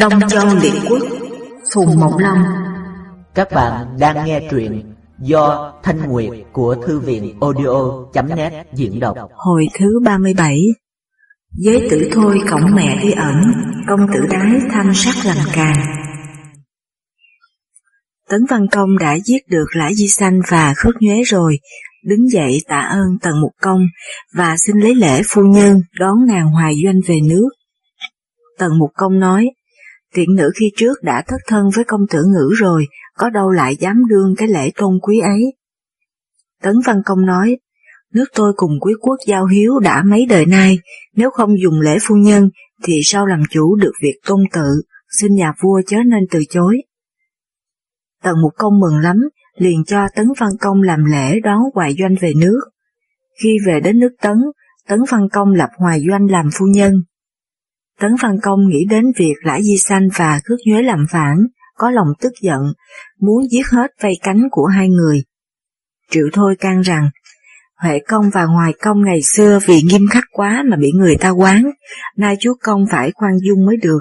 Đông Châu Liệt Quốc Phùng Mộng Long Các bạn đang nghe truyện do Thanh Nguyệt của Thư viện audio.net diễn đọc. Hồi thứ 37 Giới tử thôi cổng mẹ đi ẩn Công tử đái thăm sắc làm càng. Tấn Văn Công đã giết được Lã Di Sanh và Khước Nhuế rồi, đứng dậy tạ ơn Tần Mục Công và xin lấy lễ phu nhân đón nàng hoài doanh về nước. Tần Mục Công nói, tiện nữ khi trước đã thất thân với công tử ngữ rồi, có đâu lại dám đương cái lễ tôn quý ấy. Tấn Văn Công nói, nước tôi cùng quý quốc giao hiếu đã mấy đời nay, nếu không dùng lễ phu nhân thì sao làm chủ được việc tôn tự, xin nhà vua chớ nên từ chối. Tần Mục Công mừng lắm, liền cho Tấn Văn Công làm lễ đón Hoài Doanh về nước. Khi về đến nước Tấn, Tấn Văn Công lập Hoài Doanh làm phu nhân. Tấn Văn Công nghĩ đến việc Lã Di Sanh và Khước Nhuế làm phản, có lòng tức giận, muốn giết hết vây cánh của hai người. Triệu Thôi can rằng, Huệ Công và Hoài Công ngày xưa vì nghiêm khắc quá mà bị người ta quán, nay chúa Công phải khoan dung mới được.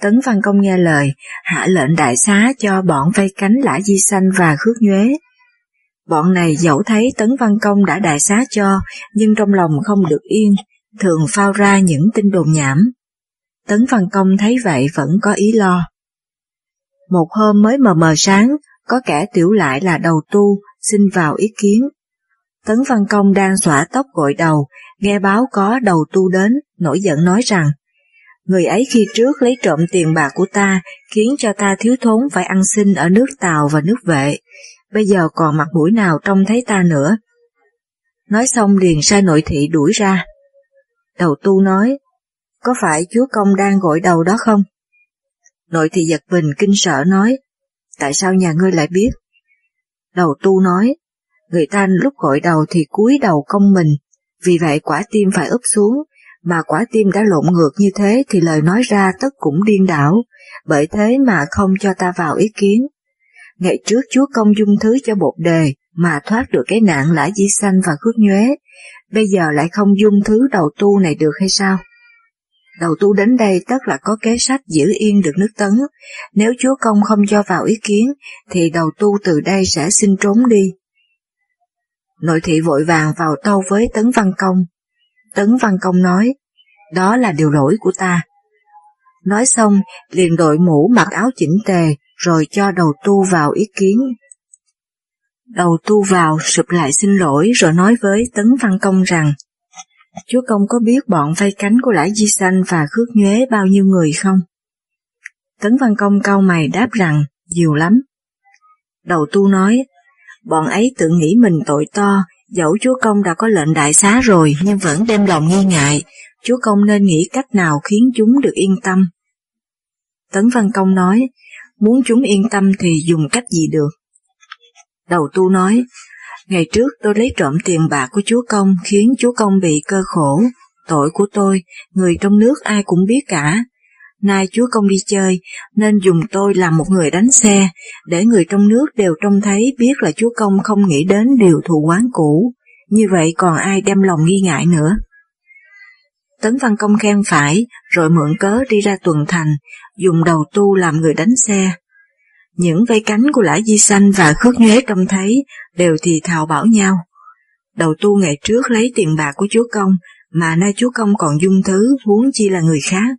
Tấn Văn Công nghe lời, hạ lệnh đại xá cho bọn vây cánh Lã Di Sanh và Khước Nhuế. Bọn này dẫu thấy Tấn Văn Công đã đại xá cho, nhưng trong lòng không được yên, thường phao ra những tin đồn nhảm. Tấn Văn Công thấy vậy vẫn có ý lo. Một hôm mới mờ mờ sáng, có kẻ tiểu lại là đầu tu, xin vào ý kiến. Tấn Văn Công đang xõa tóc gội đầu, nghe báo có đầu tu đến, nổi giận nói rằng, người ấy khi trước lấy trộm tiền bạc của ta, khiến cho ta thiếu thốn phải ăn xin ở nước Tàu và nước Vệ, bây giờ còn mặt mũi nào trông thấy ta nữa. Nói xong liền sai nội thị đuổi ra. Đầu tu nói, có phải chúa công đang gội đầu đó không? Nội thị giật mình kinh sợ nói, tại sao nhà ngươi lại biết? Đầu tu nói, người ta lúc gội đầu thì cúi đầu công mình, vì vậy quả tim phải úp xuống, mà quả tim đã lộn ngược như thế thì lời nói ra tất cũng điên đảo, bởi thế mà không cho ta vào ý kiến. Ngày trước chúa công dung thứ cho bột đề mà thoát được cái nạn lã di sanh và khước nhuế, bây giờ lại không dung thứ đầu tu này được hay sao? Đầu tu đến đây tất là có kế sách giữ yên được nước tấn, nếu chúa công không cho vào ý kiến thì đầu tu từ đây sẽ xin trốn đi. Nội thị vội vàng vào tâu với Tấn Văn Công. Tấn Văn Công nói, đó là điều lỗi của ta. Nói xong, liền đội mũ mặc áo chỉnh tề, rồi cho đầu tu vào ý kiến. Đầu tu vào sụp lại xin lỗi rồi nói với Tấn Văn Công rằng, Chúa Công có biết bọn vây cánh của Lãi Di Sanh và Khước Nhuế bao nhiêu người không? Tấn Văn Công cau mày đáp rằng, nhiều lắm. Đầu tu nói, bọn ấy tự nghĩ mình tội to, dẫu Chúa Công đã có lệnh đại xá rồi nhưng vẫn đem lòng nghi ngại, Chúa Công nên nghĩ cách nào khiến chúng được yên tâm. Tấn Văn Công nói, muốn chúng yên tâm thì dùng cách gì được? Đầu tu nói, ngày trước tôi lấy trộm tiền bạc của chúa công khiến chúa công bị cơ khổ, tội của tôi, người trong nước ai cũng biết cả. Nay chúa công đi chơi, nên dùng tôi làm một người đánh xe, để người trong nước đều trông thấy biết là chúa công không nghĩ đến điều thù quán cũ, như vậy còn ai đem lòng nghi ngại nữa. Tấn Văn Công khen phải, rồi mượn cớ đi ra tuần thành, dùng đầu tu làm người đánh xe. Những vây cánh của lã di xanh và khước nhuế trông thấy đều thì thào bảo nhau. Đầu tu ngày trước lấy tiền bạc của chúa công, mà nay chúa công còn dung thứ huống chi là người khác.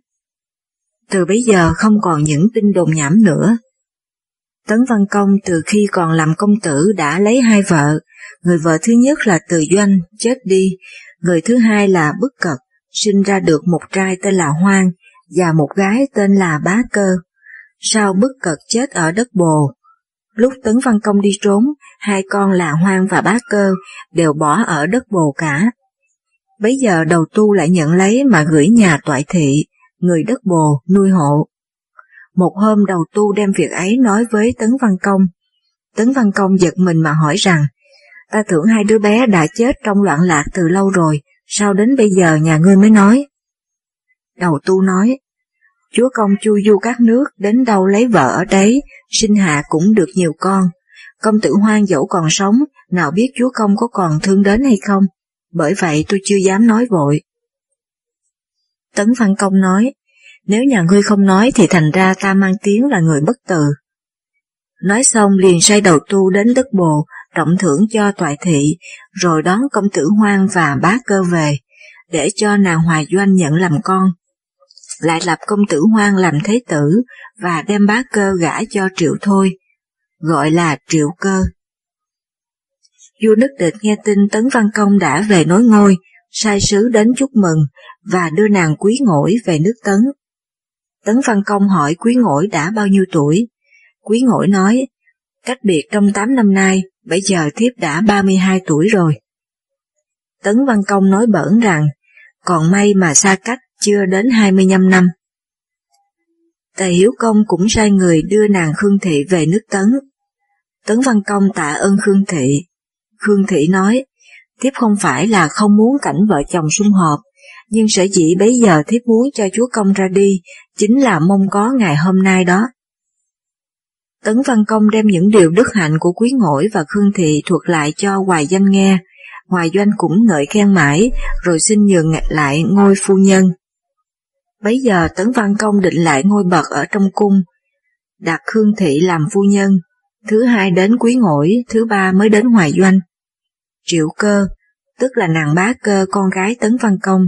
Từ bấy giờ không còn những tin đồn nhảm nữa. Tấn Văn Công từ khi còn làm công tử đã lấy hai vợ, người vợ thứ nhất là Từ Doanh, chết đi, người thứ hai là Bức Cật, sinh ra được một trai tên là Hoang và một gái tên là Bá Cơ. Sau Bức Cật chết ở đất Bồ, lúc Tấn Văn Công đi trốn, hai con là Hoang và Bá Cơ đều bỏ ở đất Bồ cả. Bấy giờ đầu tu lại nhận lấy mà gửi nhà toại thị, người đất Bồ nuôi hộ. Một hôm đầu tu đem việc ấy nói với Tấn Văn Công. Tấn Văn Công giật mình mà hỏi rằng, ta tưởng hai đứa bé đã chết trong loạn lạc từ lâu rồi, sao đến bây giờ nhà ngươi mới nói? Đầu tu nói, chúa công chu du các nước đến đâu lấy vợ ở đấy, sinh hạ cũng được nhiều con. Công tử hoang dẫu còn sống, nào biết chúa công có còn thương đến hay không, bởi vậy tôi chưa dám nói vội. Tấn Văn Công nói, Nếu nhà ngươi không nói thì thành ra ta mang tiếng là người bất từ. Nói xong liền say đầu tu đến đất bồ, trọng thưởng cho toại thị, rồi đón công tử hoang và bá cơ về, để cho nàng Hoài Doanh nhận làm con. Lại lập công tử hoang làm thế tử, và đem bá cơ gả cho triệu thôi, gọi là triệu cơ. Vua nước địch nghe tin Tấn Văn Công đã về nối ngôi, sai sứ đến chúc mừng, và đưa nàng quý ngỗi về nước Tấn. Tấn Văn Công hỏi quý ngỗi đã bao nhiêu tuổi? Quý ngỗi nói, cách biệt trong 8 năm nay, bây giờ thiếp đã 32 tuổi rồi. Tấn Văn Công nói bẩn rằng, còn may mà xa cách chưa đến 25 năm. Tề Hiếu Công cũng sai người đưa nàng Khương Thị về nước Tấn. Tấn Văn Công tạ ơn Khương Thị. Khương Thị nói, thiếp không phải là không muốn cảnh vợ chồng sum họp, nhưng sở dĩ bấy giờ thiếp muốn cho chúa công ra đi, chính là mong có ngày hôm nay đó. Tấn Văn Công đem những điều đức hạnh của Quý Ngỗi và Khương Thị thuật lại cho Hoài Doanh nghe, Hoài Doanh cũng ngợi khen mãi, rồi xin nhường lại ngôi phu nhân. Bấy giờ Tấn Văn Công định lại ngôi bậc ở trong cung, đặt Khương Thị làm phu nhân, thứ hai đến Quý Ngỗi, thứ ba mới đến Hoài Doanh. Triệu cơ, tức là nàng bá cơ con gái Tấn Văn Công,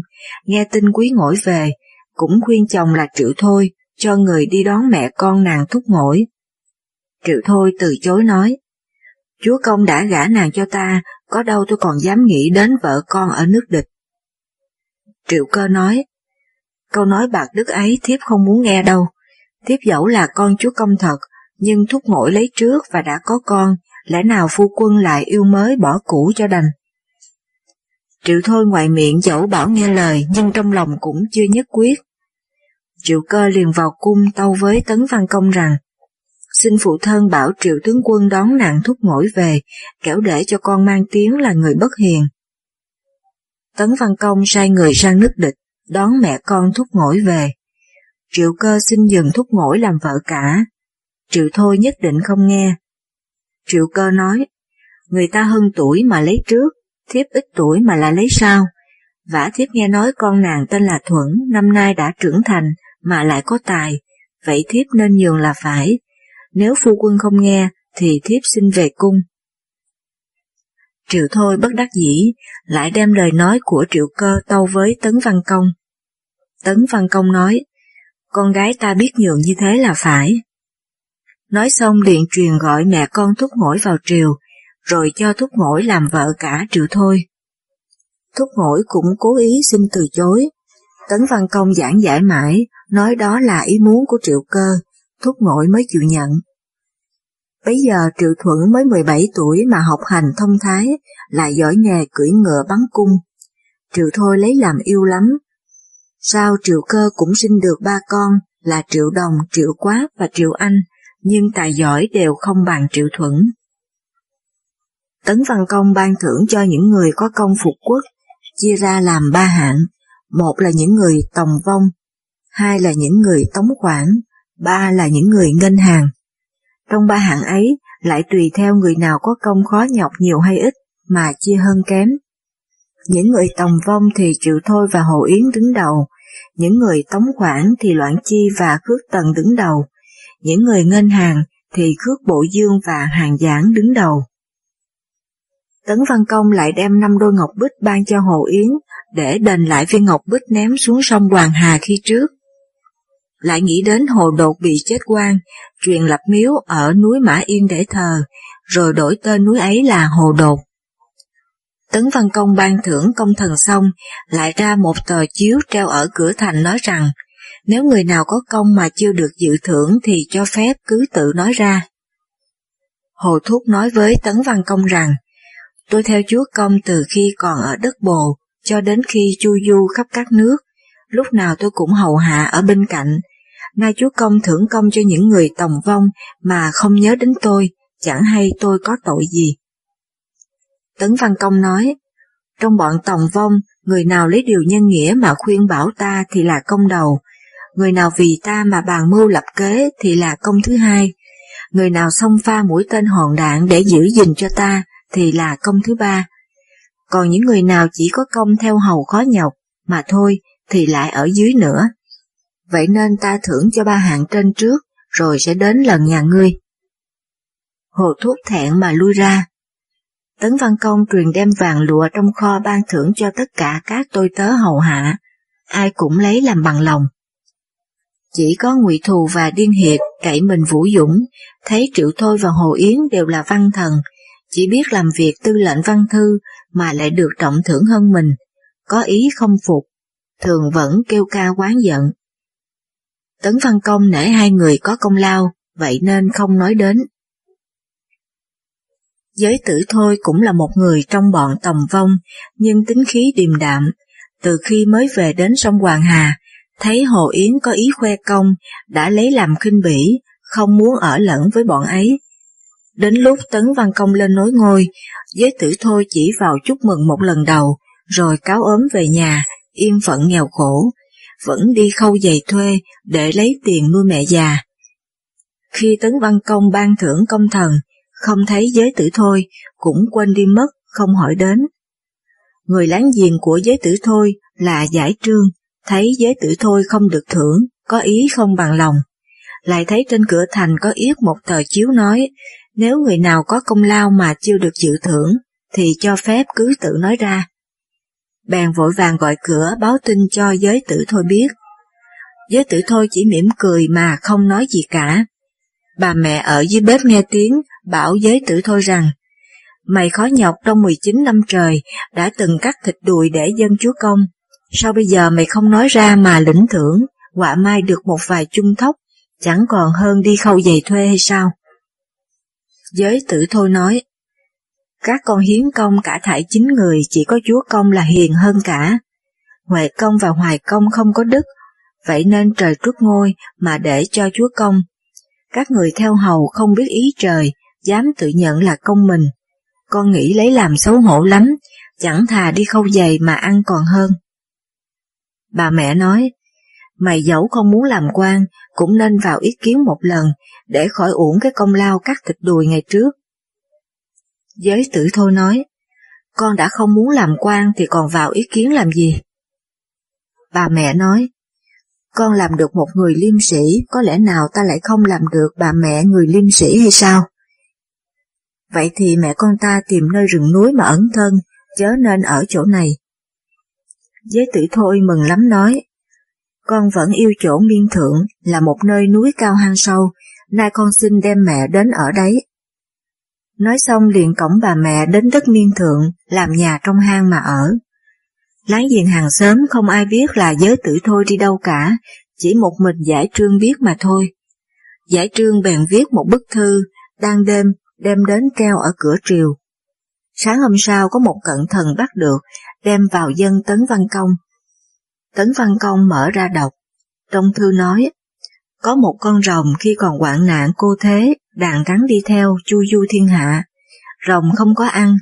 nghe tin Quý Ngỗi về, cũng khuyên chồng là Triệu Thôi, cho người đi đón mẹ con nàng thúc ngỗi. Triệu Thôi từ chối nói, Chúa công đã gả nàng cho ta, có đâu tôi còn dám nghĩ đến vợ con ở nước địch. Triệu cơ nói, câu nói bạc đức ấy thiếp không muốn nghe đâu, thiếp dẫu là con chúa công thật, nhưng thúc ngỗi lấy trước và đã có con, lẽ nào phu quân lại yêu mới bỏ cũ cho đành. Triệu thôi ngoài miệng dẫu bảo nghe lời nhưng trong lòng cũng chưa nhất quyết. Triệu cơ liền vào cung tâu với Tấn Văn Công rằng, xin phụ thân bảo triệu tướng quân đón nàng thúc ngỗi về, kẻo để cho con mang tiếng là người bất hiền. Tấn Văn Công sai người sang nước địch, đón mẹ con thúc ngỗi về. Triệu cơ xin dừng thúc ngỗi làm vợ cả. Triệu thôi nhất định không nghe. Triệu cơ nói, người ta hơn tuổi mà lấy trước, thiếp ít tuổi mà lại lấy sao. Vả thiếp nghe nói con nàng tên là Thuận, năm nay đã trưởng thành, mà lại có tài, vậy thiếp nên nhường là phải, nếu phu quân không nghe, thì thiếp xin về cung. Triệu Thôi bất đắc dĩ, lại đem lời nói của Triệu Cơ tâu với Tấn Văn Công. Tấn Văn Công nói, con gái ta biết nhường như thế là phải. Nói xong liền truyền gọi mẹ con Thúc Ngỗi vào triều, rồi cho Thúc Ngỗi làm vợ cả Triệu Thôi. Thúc Ngỗi cũng cố ý xin từ chối. Tấn Văn Công giảng giải mãi, nói đó là ý muốn của Triệu Cơ, Thúc Ngỗi mới chịu nhận. Bây giờ Triệu Thuận mới 17 tuổi mà học hành thông thái, lại giỏi nghề cưỡi ngựa bắn cung. Triệu Thôi lấy làm yêu lắm. Sao Triệu Cơ cũng sinh được ba con là Triệu Đồng, Triệu quá và Triệu Anh, nhưng tài giỏi đều không bằng Triệu Thuận. Tấn Văn Công ban thưởng cho những người có công phục quốc, chia ra làm ba hạng, một là những người tòng vong, hai là những người tống khoản, ba là những người ngân hàng. Trong ba hạng ấy lại tùy theo người nào có công khó nhọc nhiều hay ít mà chia hơn kém. Những người tòng vong thì triệu thôi và Hồ Yến đứng đầu, những người tống khoản thì Loạn Chi và Khước Tần đứng đầu, những người ngân hàng thì Khước Bộ Dương và Hàng Giảng đứng đầu. Tấn Văn Công lại đem năm đôi ngọc bích ban cho Hồ Yến để đền lại viên ngọc bích ném xuống sông Hoàng Hà khi trước lại nghĩ đến hồ đột bị chết quan, truyền lập miếu ở núi Mã Yên để thờ, rồi đổi tên núi ấy là hồ đột. Tấn Văn Công ban thưởng công thần xong, lại ra một tờ chiếu treo ở cửa thành nói rằng, nếu người nào có công mà chưa được dự thưởng thì cho phép cứ tự nói ra. Hồ Thúc nói với Tấn Văn Công rằng, tôi theo chúa công từ khi còn ở đất bồ, cho đến khi chu du khắp các nước, lúc nào tôi cũng hầu hạ ở bên cạnh. Nay chúa công thưởng công cho những người tòng vong mà không nhớ đến tôi, chẳng hay tôi có tội gì. Tấn Văn Công nói, trong bọn tòng vong, người nào lấy điều nhân nghĩa mà khuyên bảo ta thì là công đầu, người nào vì ta mà bàn mưu lập kế thì là công thứ hai, người nào xông pha mũi tên hòn đạn để giữ gìn cho ta thì là công thứ ba. Còn những người nào chỉ có công theo hầu khó nhọc, mà thôi thì lại ở dưới nữa. vậy nên ta thưởng cho ba hạng trên trước, rồi sẽ đến lần nhà ngươi. Hồ thuốc thẹn mà lui ra. Tấn Văn Công truyền đem vàng lụa trong kho ban thưởng cho tất cả các tôi tớ hầu hạ, ai cũng lấy làm bằng lòng. Chỉ có Ngụy Thù và Điên Hiệt cậy mình Vũ Dũng, thấy Triệu Thôi và Hồ Yến đều là văn thần, chỉ biết làm việc tư lệnh văn thư mà lại được trọng thưởng hơn mình, có ý không phục, thường vẫn kêu ca quán giận. Tấn Văn Công nể hai người có công lao, vậy nên không nói đến. Giới tử thôi cũng là một người trong bọn tòng vong, nhưng tính khí điềm đạm. Từ khi mới về đến sông Hoàng Hà, thấy Hồ Yến có ý khoe công, đã lấy làm khinh bỉ, không muốn ở lẫn với bọn ấy. Đến lúc Tấn Văn Công lên nối ngôi, giới tử thôi chỉ vào chúc mừng một lần đầu, rồi cáo ốm về nhà, yên phận nghèo khổ, vẫn đi khâu giày thuê để lấy tiền nuôi mẹ già. Khi Tấn Văn Công ban thưởng công thần, không thấy giới tử thôi, cũng quên đi mất, không hỏi đến. Người láng giềng của giới tử thôi là giải trương, thấy giới tử thôi không được thưởng, có ý không bằng lòng. Lại thấy trên cửa thành có yết một tờ chiếu nói, nếu người nào có công lao mà chưa được chịu thưởng, thì cho phép cứ tự nói ra. Bèn vội vàng gọi cửa báo tin cho giới tử thôi biết. Giới tử thôi chỉ mỉm cười mà không nói gì cả. Bà mẹ ở dưới bếp nghe tiếng, bảo giới tử thôi rằng, Mày khó nhọc trong 19 năm trời, đã từng cắt thịt đùi để dân chúa công, sao bây giờ mày không nói ra mà lĩnh thưởng, quả mai được một vài chung thóc, chẳng còn hơn đi khâu giày thuê hay sao? Giới tử thôi nói, các con hiến công cả thải chín người chỉ có chúa công là hiền hơn cả. Huệ công và hoài công không có đức, vậy nên trời trút ngôi mà để cho chúa công. Các người theo hầu không biết ý trời, dám tự nhận là công mình. Con nghĩ lấy làm xấu hổ lắm, chẳng thà đi khâu giày mà ăn còn hơn. Bà mẹ nói, mày dẫu không muốn làm quan, cũng nên vào ý kiến một lần, để khỏi uổng cái công lao cắt thịt đùi ngày trước. Giới tử thôi nói, con đã không muốn làm quan thì còn vào ý kiến làm gì? Bà mẹ nói, con làm được một người liêm sĩ, có lẽ nào ta lại không làm được bà mẹ người liêm sĩ hay sao? Vậy thì mẹ con ta tìm nơi rừng núi mà ẩn thân, chớ nên ở chỗ này. Giới tử thôi mừng lắm nói, con vẫn yêu chỗ miên thượng là một nơi núi cao hang sâu, nay con xin đem mẹ đến ở đấy. Nói xong liền cổng bà mẹ đến đất miên thượng, làm nhà trong hang mà ở. Láng giềng hàng xóm không ai biết là giới tử thôi đi đâu cả, chỉ một mình giải trương biết mà thôi. Giải trương bèn viết một bức thư, đang đêm, đem đến treo ở cửa triều. Sáng hôm sau có một cận thần bắt được, đem vào dân Tấn Văn Công. Tấn Văn Công mở ra đọc, trong thư nói, có một con rồng khi còn hoạn nạn cô thế, đàn rắn đi theo chu du thiên hạ. Rồng không có ăn,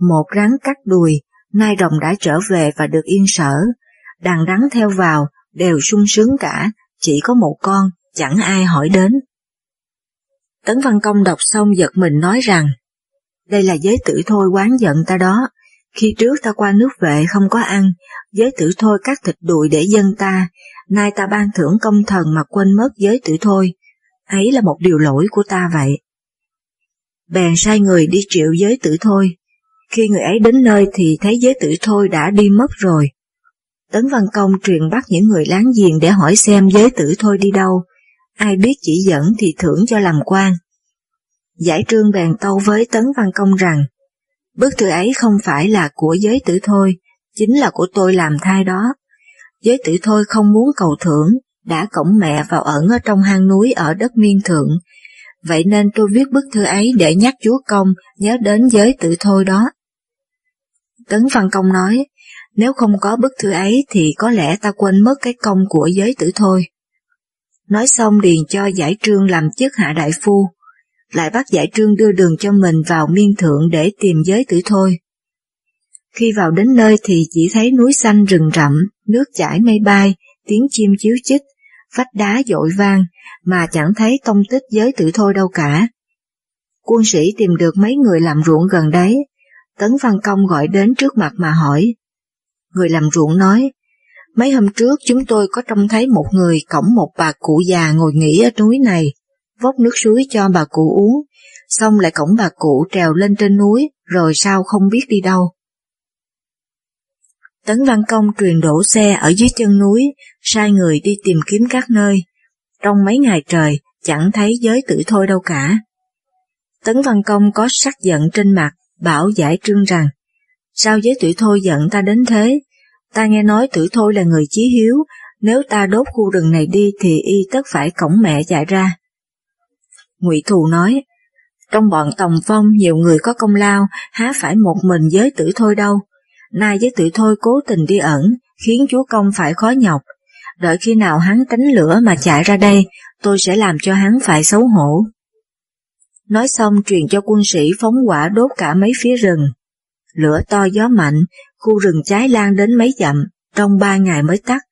một rắn cắt đùi, nay rồng đã trở về và được yên sở. Đàn rắn theo vào, đều sung sướng cả, chỉ có một con, chẳng ai hỏi đến. Tấn Văn Công đọc xong giật mình nói rằng, đây là giới tử thôi quán giận ta đó, khi trước ta qua nước vệ không có ăn, giới tử thôi cắt thịt đùi để dân ta, nay ta ban thưởng công thần mà quên mất giới tử thôi, ấy là một điều lỗi của ta vậy. Bèn sai người đi triệu giới tử thôi, khi người ấy đến nơi thì thấy giới tử thôi đã đi mất rồi. Tấn Văn Công truyền bắt những người láng giềng để hỏi xem giới tử thôi đi đâu, ai biết chỉ dẫn thì thưởng cho làm quan. Giải trương bèn tâu với Tấn Văn Công rằng, bức thư ấy không phải là của giới tử thôi, chính là của tôi làm thai đó. Giới tử thôi không muốn cầu thưởng, đã cổng mẹ vào ẩn ở trong hang núi ở đất miên thượng, vậy nên tôi viết bức thư ấy để nhắc chúa công nhớ đến giới tử thôi đó. Tấn Văn Công nói, nếu không có bức thư ấy thì có lẽ ta quên mất cái công của giới tử thôi. Nói xong liền cho giải trương làm chức hạ đại phu, lại bắt giải trương đưa đường cho mình vào miên thượng để tìm giới tử thôi. Khi vào đến nơi thì chỉ thấy núi xanh rừng rậm, nước chảy mây bay, tiếng chim chiếu chích, vách đá dội vang, mà chẳng thấy tông tích giới tử thôi đâu cả. Quân sĩ tìm được mấy người làm ruộng gần đấy, Tấn Văn Công gọi đến trước mặt mà hỏi. Người làm ruộng nói, Mấy hôm trước chúng tôi có trông thấy một người cõng một bà cụ già ngồi nghỉ ở núi này, vốc nước suối cho bà cụ uống, xong lại cõng bà cụ trèo lên trên núi, rồi sao không biết đi đâu. Tấn Văn Công truyền đổ xe ở dưới chân núi, sai người đi tìm kiếm các nơi. Trong mấy ngày trời, chẳng thấy giới tử thôi đâu cả. Tấn Văn Công có sắc giận trên mặt, bảo giải trương rằng, sao giới tử thôi giận ta đến thế? Ta nghe nói tử thôi là người chí hiếu, nếu ta đốt khu rừng này đi thì y tất phải cổng mẹ chạy ra. Ngụy Thù nói, trong bọn Tòng Phong nhiều người có công lao, há phải một mình giới tử thôi đâu. Nay giới tử thôi cố tình đi ẩn, khiến chúa công phải khó nhọc. Đợi khi nào hắn tránh lửa mà chạy ra đây, tôi sẽ làm cho hắn phải xấu hổ. Nói xong truyền cho quân sĩ phóng quả đốt cả mấy phía rừng. Lửa to gió mạnh, khu rừng cháy lan đến mấy dặm, trong ba ngày mới tắt.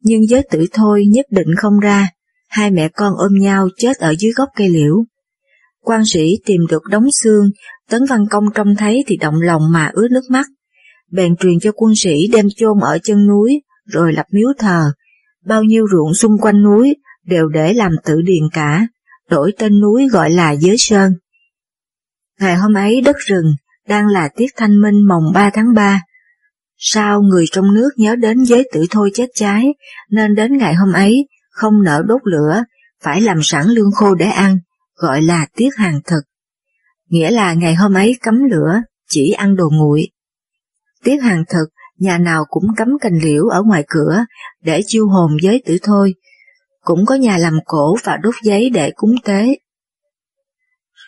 Nhưng giới tử thôi nhất định không ra, hai mẹ con ôm nhau chết ở dưới gốc cây liễu. quan sĩ tìm được đống xương, Tấn Văn Công trông thấy thì động lòng mà ướt nước mắt. Bèn truyền cho quân sĩ đem chôn ở chân núi, rồi lập miếu thờ. Bao nhiêu ruộng xung quanh núi đều để làm tự điền cả, đổi tên núi gọi là Giới Sơn. Ngày hôm ấy đất rừng đang là tiết thanh minh mồng 3 tháng 3. Sao người trong nước nhớ đến giới tử thôi chết cháy, nên đến ngày hôm ấy không nỡ đốt lửa, phải làm sẵn lương khô để ăn, gọi là tiết hàng thực. Nghĩa là ngày hôm ấy cấm lửa, chỉ ăn đồ nguội. Tiết hàng thực, nhà nào cũng cấm cành liễu ở ngoài cửa để chiêu hồn giới tử thôi, cũng có nhà làm cổ và đốt giấy để cúng tế.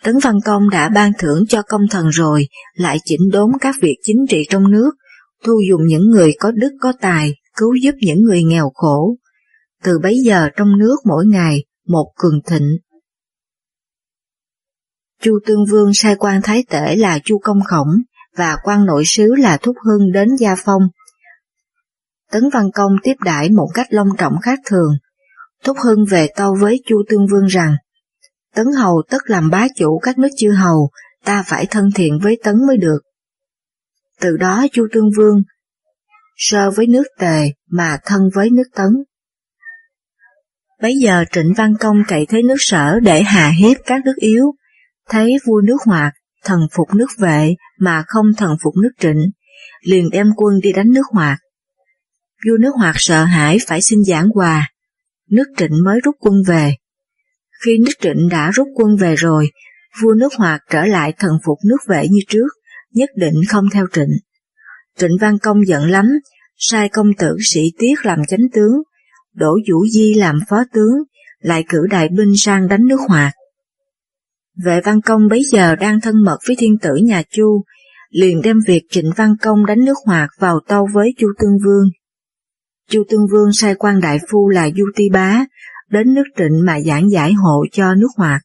Tấn Văn Công đã ban thưởng cho công thần rồi, lại chỉnh đốn các việc chính trị trong nước, thu dùng những người có đức có tài, cứu giúp những người nghèo khổ. Từ bấy giờ trong nước mỗi ngày, một cường thịnh. Chu Tương Vương sai quan thái tể là Chu Công Khổng và quan nội sứ là Thúc Hưng đến Gia Phong. Tấn Văn Công tiếp đãi một cách long trọng khác thường. Thúc Hưng về tâu với Chu Tương Vương rằng Tấn Hầu tất làm bá chủ các nước chư hầu, ta phải thân thiện với Tấn mới được. Từ đó Chu Tương Vương sơ với nước Tề mà thân với nước Tấn. Bấy giờ Trịnh Văn Công cậy thế nước sở để hà hiếp các nước yếu, thấy vua nước hoạt, thần phục nước vệ mà không thần phục nước trịnh, liền đem quân đi đánh nước hoạt. Vua nước hoạt sợ hãi phải xin giảng hòa, nước trịnh mới rút quân về. Khi nước trịnh đã rút quân về rồi, vua nước hoạt trở lại thần phục nước vệ như trước, nhất định không theo trịnh. Trịnh Văn Công giận lắm, sai công tử sĩ Tiết làm chánh tướng, đổ Vũ Di làm phó tướng, lại cử đại binh sang đánh nước hoạt. Vệ Văn Công bấy giờ đang thân mật với thiên tử nhà Chu, liền đem việc Trịnh Văn Công đánh nước hoạt vào tâu với Chu Tương Vương. Chu Tương Vương sai quan đại phu là Du Ti Bá đến nước Trịnh mà giảng giải hộ cho nước hoạt.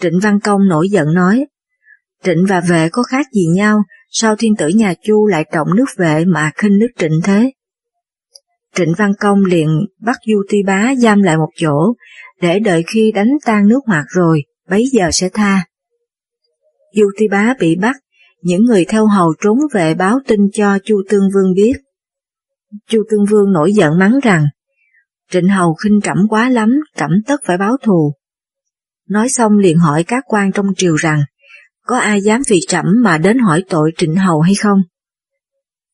Trịnh Văn Công nổi giận nói, Trịnh và vệ có khác gì nhau, sao thiên tử nhà Chu lại trọng nước vệ mà khinh nước trịnh thế? Trịnh Văn Công liền bắt Du Ti Bá giam lại một chỗ, để đợi khi đánh tan nước hoạt rồi, bấy giờ sẽ tha. Du Ti Bá bị bắt, những người theo hầu trốn về báo tin cho Chu Tương Vương biết. Chu Tương Vương nổi giận mắng rằng, Trịnh Hầu khinh trẫm quá lắm, trẫm tất phải báo thù. Nói xong liền hỏi các quan trong triều rằng, có ai dám vì trẫm mà đến hỏi tội Trịnh Hầu hay không?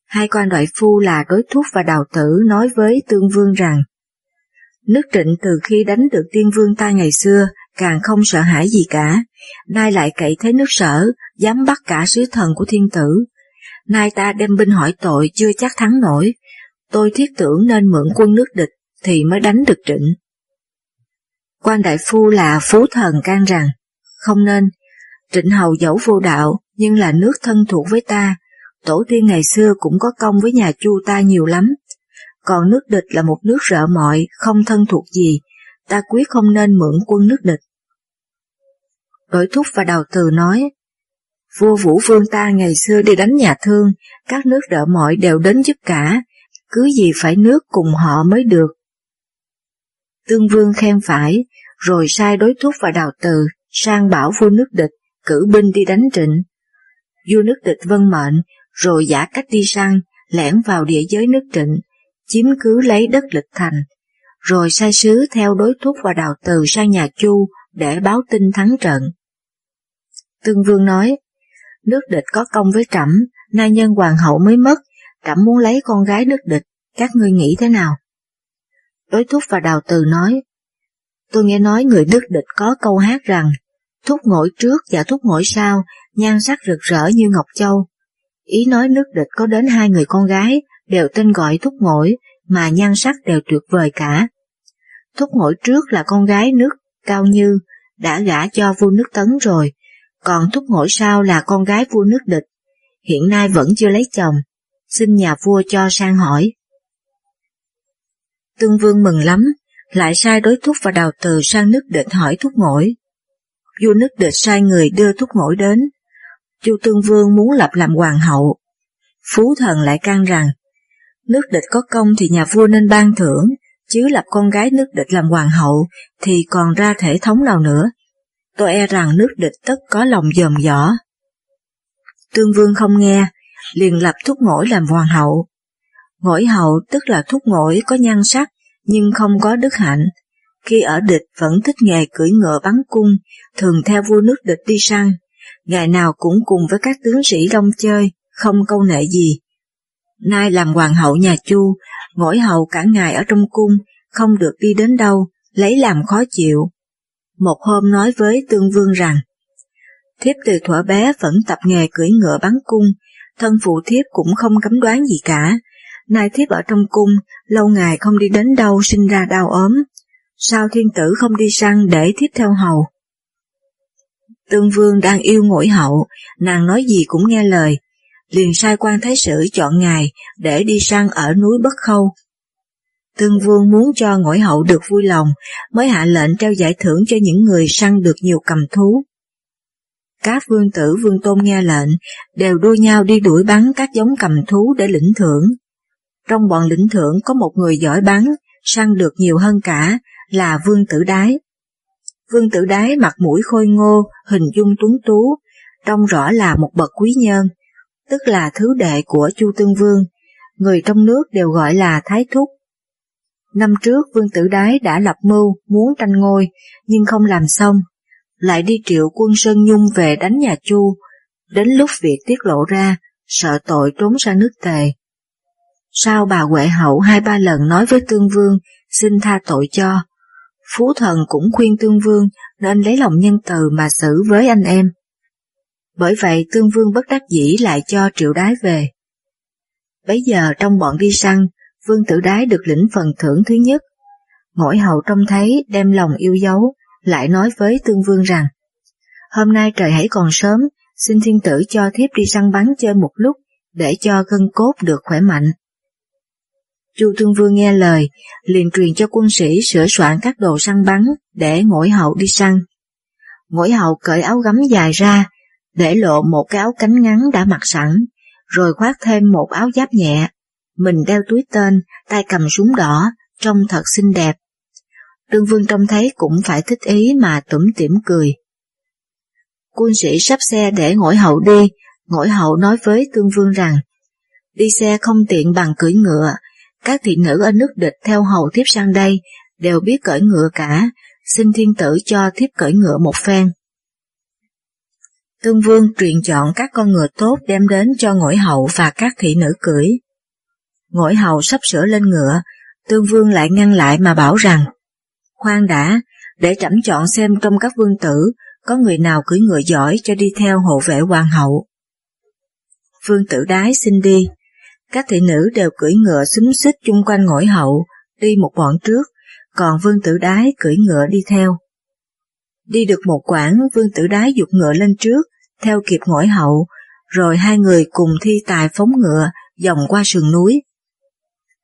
Hai quan đại phu là đối thúc và đào tử nói với tương vương rằng, nước trịnh từ khi đánh được tiên vương ta ngày xưa, càng không sợ hãi gì cả, nay lại cậy thế nước sở, dám bắt cả sứ thần của thiên tử. Nay ta đem binh hỏi tội chưa chắc thắng nổi, tôi thiết tưởng nên mượn quân nước địch thì mới đánh được trịnh. Quan đại phu là phú thần can rằng, không nên, trịnh hầu dẫu vô đạo nhưng là nước thân thuộc với ta, tổ tiên ngày xưa cũng có công với nhà chu ta nhiều lắm, còn nước địch là một nước rợ mọi, không thân thuộc gì, ta quyết không nên mượn quân nước địch. Đổi thúc và đào từ nói, vua Vũ Vương ta ngày xưa đi đánh nhà thương, các nước rợ mọi đều đến giúp cả, cứ gì phải nước cùng họ mới được. Tương Vương khen phải, rồi sai đối thúc và đào từ sang bảo vua nước địch, cử binh đi đánh trịnh. Vua nước địch vân mệnh, rồi giả cách đi săn, lẻn vào địa giới nước trịnh, chiếm cứ lấy đất lịch thành, rồi sai sứ theo đối thúc và đào từ sang nhà Chu để báo tin thắng trận. Tương Vương nói, nước địch có công với trẫm, nay nhân hoàng hậu mới mất, trẫm muốn lấy con gái nước địch, các ngươi nghĩ thế nào? Đối thúc và đào từ nói, tôi nghe nói người nước địch có câu hát rằng, thúc Ngỗi trước và thúc Ngỗi sau, nhan sắc rực rỡ như Ngọc Châu. Ý nói nước địch có đến hai người con gái, đều tên gọi thúc Ngỗi, mà nhan sắc đều tuyệt vời cả. Thúc Ngỗi trước là con gái nước Cao Như, đã gả cho vua nước Tấn rồi, còn thúc Ngỗi sau là con gái vua nước địch, hiện nay vẫn chưa lấy chồng, xin nhà vua cho sang hỏi. Tương Vương mừng lắm, lại sai đối thúc và đào từ sang nước địch hỏi thúc ngỗi. Vua nước địch sai người đưa thúc ngỗi đến. Chu Tương Vương muốn lập làm hoàng hậu. Phú thần lại can rằng, nước địch có công thì nhà vua nên ban thưởng, chứ lập con gái nước địch làm hoàng hậu thì còn ra thể thống nào nữa. Tôi e rằng nước địch tất có lòng dòm dỏ. Tương Vương không nghe, liền lập thúc ngỗi làm hoàng hậu. Ngỗi hậu tức là thúc ngỗi có nhan sắc nhưng không có đức hạnh. Khi ở địch vẫn thích nghề cưỡi ngựa bắn cung, thường theo vua nước địch đi săn, ngày nào cũng cùng với các tướng sĩ đông chơi, không câu nệ gì. Nay làm hoàng hậu nhà Chu, ngỗi hầu cả ngày ở trong cung, không được đi đến đâu, lấy làm khó chịu. Một hôm nói với Tương Vương rằng, thiếp từ thuở bé vẫn tập nghề cưỡi ngựa bắn cung, thân phụ thiếp cũng không cấm đoán gì cả, nay thiếp ở trong cung, lâu ngày không đi đến đâu sinh ra đau ốm, sao thiên tử không đi săn để tiếp theo hầu? Tương Vương đang yêu ngỗi hậu, nàng nói gì cũng nghe lời, liền sai quan thái sử chọn ngài để đi săn ở núi Bất Khâu. Tương Vương muốn cho ngỗi hậu được vui lòng, mới hạ lệnh treo giải thưởng cho những người săn được nhiều cầm thú. Các vương tử vương tôn nghe lệnh, đều đua nhau đi đuổi bắn các giống cầm thú để lĩnh thưởng. Trong bọn lĩnh thưởng có một người giỏi bắn, săn được nhiều hơn cả, là vương tử đái. Vương tử đái mặt mũi khôi ngô, hình dung tuấn tú, trông rõ là một bậc quý nhân, tức là thứ đệ của Chu Tương Vương, người trong nước đều gọi là Thái Thúc. Năm trước Vương Tử Đái đã lập mưu muốn tranh ngôi, nhưng không làm xong, lại đi triệu quân Sơn Nhung về đánh nhà Chu, đến lúc việc tiết lộ ra, sợ tội trốn sang nước tề. Sau bà Huệ Hậu hai ba lần nói với Tương Vương xin tha tội cho, Phú Thần cũng khuyên Tương Vương nên lấy lòng nhân từ mà xử với anh em. Bởi vậy Tương Vương bất đắc dĩ lại cho triệu đái về. Bấy giờ trong bọn đi săn, Vương Tử Đái được lĩnh phần thưởng thứ nhất. Ngỗi hậu trông thấy đem lòng yêu dấu, lại nói với Tương Vương rằng, Hôm nay trời hãy còn sớm, xin thiên tử cho thiếp đi săn bắn chơi một lúc, để cho gân cốt được khỏe mạnh. Chu Tương Vương nghe lời, liền truyền cho quân sĩ sửa soạn các đồ săn bắn để ngỗi hậu đi săn. Ngỗi hậu cởi áo gấm dài ra, để lộ một cái áo cánh ngắn đã mặc sẵn, rồi khoác thêm một áo giáp nhẹ. Mình đeo túi tên, tay cầm súng đỏ, trông thật xinh đẹp. Tương Vương trông thấy cũng phải thích ý mà tủm tỉm cười. Quân sĩ sắp xe để ngỗi hậu đi, ngỗi hậu nói với Tương Vương rằng, đi xe không tiện bằng cưỡi ngựa, các thị nữ ở nước địch theo hầu thiếp sang đây đều biết cởi ngựa cả, xin thiên tử cho thiếp cởi ngựa một phen. Tương Vương truyền chọn các con ngựa tốt đem đến cho ngỗi hậu và các thị nữ cưỡi. Ngỗi hậu sắp sửa lên ngựa, Tương Vương lại ngăn lại mà bảo rằng, khoan đã, để trẫm chọn xem trong các vương tử có người nào cưỡi ngựa giỏi cho đi theo hộ vệ hoàng hậu. Vương tử đái xin đi, các thị nữ đều cưỡi ngựa xúm xích chung quanh ngỗi hậu, đi một bọn trước, còn vương tử đái cưỡi ngựa đi theo. Đi được một quãng, vương tử đái dục ngựa lên trước, theo kịp ngỗi hậu, rồi hai người cùng thi tài phóng ngựa, dòng qua sườn núi.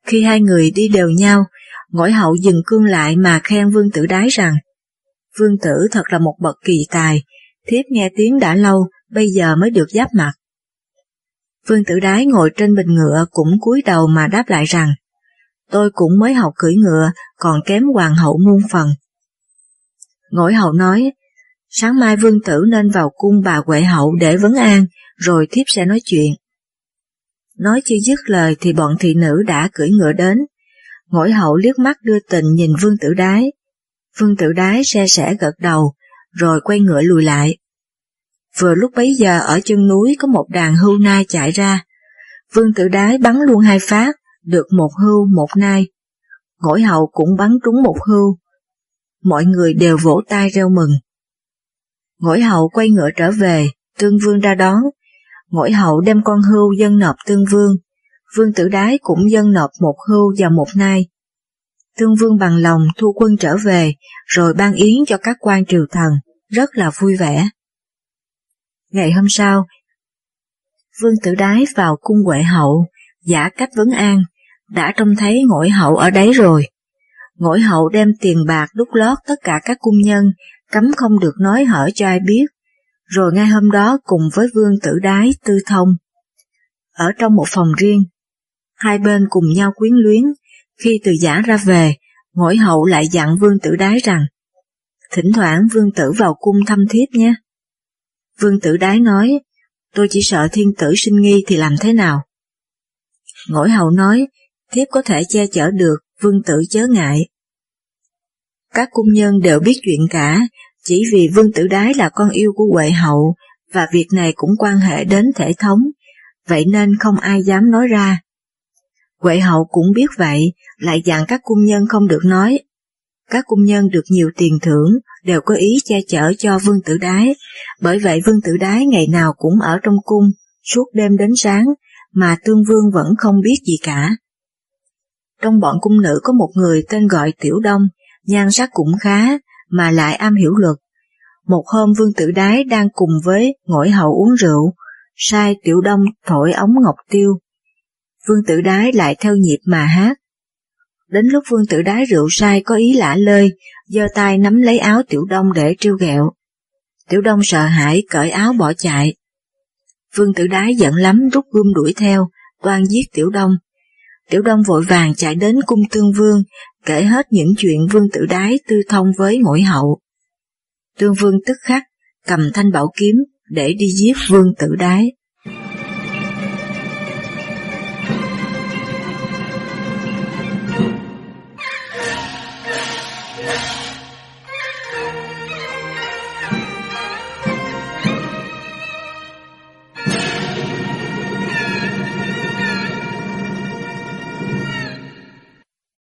Khi hai người đi đều nhau, ngỗi hậu dừng cương lại mà khen vương tử đái rằng, Vương tử thật là một bậc kỳ tài, thiếp nghe tiếng đã lâu, bây giờ mới được giáp mặt. Vương tử đái ngồi trên bình ngựa cũng cúi đầu mà đáp lại rằng, tôi cũng mới học cưỡi ngựa, còn kém hoàng hậu muôn phần. Ngỗi hậu nói, sáng mai vương tử nên vào cung bà Huệ hậu để vấn an, rồi thiếp sẽ nói chuyện. Nói chưa dứt lời thì bọn thị nữ đã cưỡi ngựa đến, Ngỗi hậu liếc mắt đưa tình nhìn vương tử đái. Vương tử đái xe sẻ gật đầu, rồi quay ngựa lùi lại. Vừa lúc bấy giờ ở chân núi có một đàn hưu nai chạy ra. Vương tử đái bắn luôn hai phát, được một hưu một nai. Ngỗi hậu cũng bắn trúng một hưu. Mọi người đều vỗ tay reo mừng. Ngỗi hậu quay ngựa trở về, tương vương ra đón. Ngỗi hậu đem con hưu dân nộp tương vương. Vương tử đái cũng dân nộp một hưu và một nai. Tương vương bằng lòng thu quân trở về, rồi ban yến cho các quan triều thần, rất là vui vẻ. Ngày hôm sau, Vương Tử Đái vào cung Huệ Hậu, giả cách vấn an, đã trông thấy ngỗi hậu ở đấy rồi. Ngỗi hậu đem tiền bạc đút lót tất cả các cung nhân, cấm không được nói hở cho ai biết, rồi ngay hôm đó cùng với Vương Tử Đái tư thông. Ở trong một phòng riêng, hai bên cùng nhau quyến luyến, khi từ giả ra về, ngỗi hậu lại dặn Vương Tử Đái rằng, thỉnh thoảng Vương Tử vào cung thăm thiếp nhé. Vương Tử Đái nói, tôi chỉ sợ thiên tử sinh nghi thì làm thế nào? Ngỗi hậu nói, thiếp có thể che chở được, vương tử chớ ngại. Các cung nhân đều biết chuyện cả, chỉ vì vương tử đái là con yêu của Huệ hậu, và việc này cũng quan hệ đến thể thống, vậy nên không ai dám nói ra. Huệ hậu cũng biết vậy, lại dặn các cung nhân không được nói. Các cung nhân được nhiều tiền thưởng, đều có ý che chở cho vương tử đái, bởi vậy vương tử đái ngày nào cũng ở trong cung, suốt đêm đến sáng, mà tương vương vẫn không biết gì cả. Trong bọn cung nữ có một người tên gọi Tiểu Đông, nhan sắc cũng khá, mà lại am hiểu luật. Một hôm Vương Tử Đái đang cùng với ngỗi hậu uống rượu, sai Tiểu Đông thổi ống ngọc tiêu. Vương Tử Đái lại theo nhịp mà hát. Đến lúc Vương Tử Đái rượu sai có ý lả lơi, giơ tay nắm lấy áo Tiểu Đông để trêu ghẹo. Tiểu Đông sợ hãi cởi áo bỏ chạy. Vương Tử Đái giận lắm rút gươm đuổi theo, toan giết Tiểu Đông. Tiểu Đông vội vàng chạy đến cung Tương Vương, kể hết những chuyện Vương Tử Đái tư thông với ngội hậu. Tương Vương tức khắc, cầm thanh bảo kiếm để đi giết Vương Tử Đái.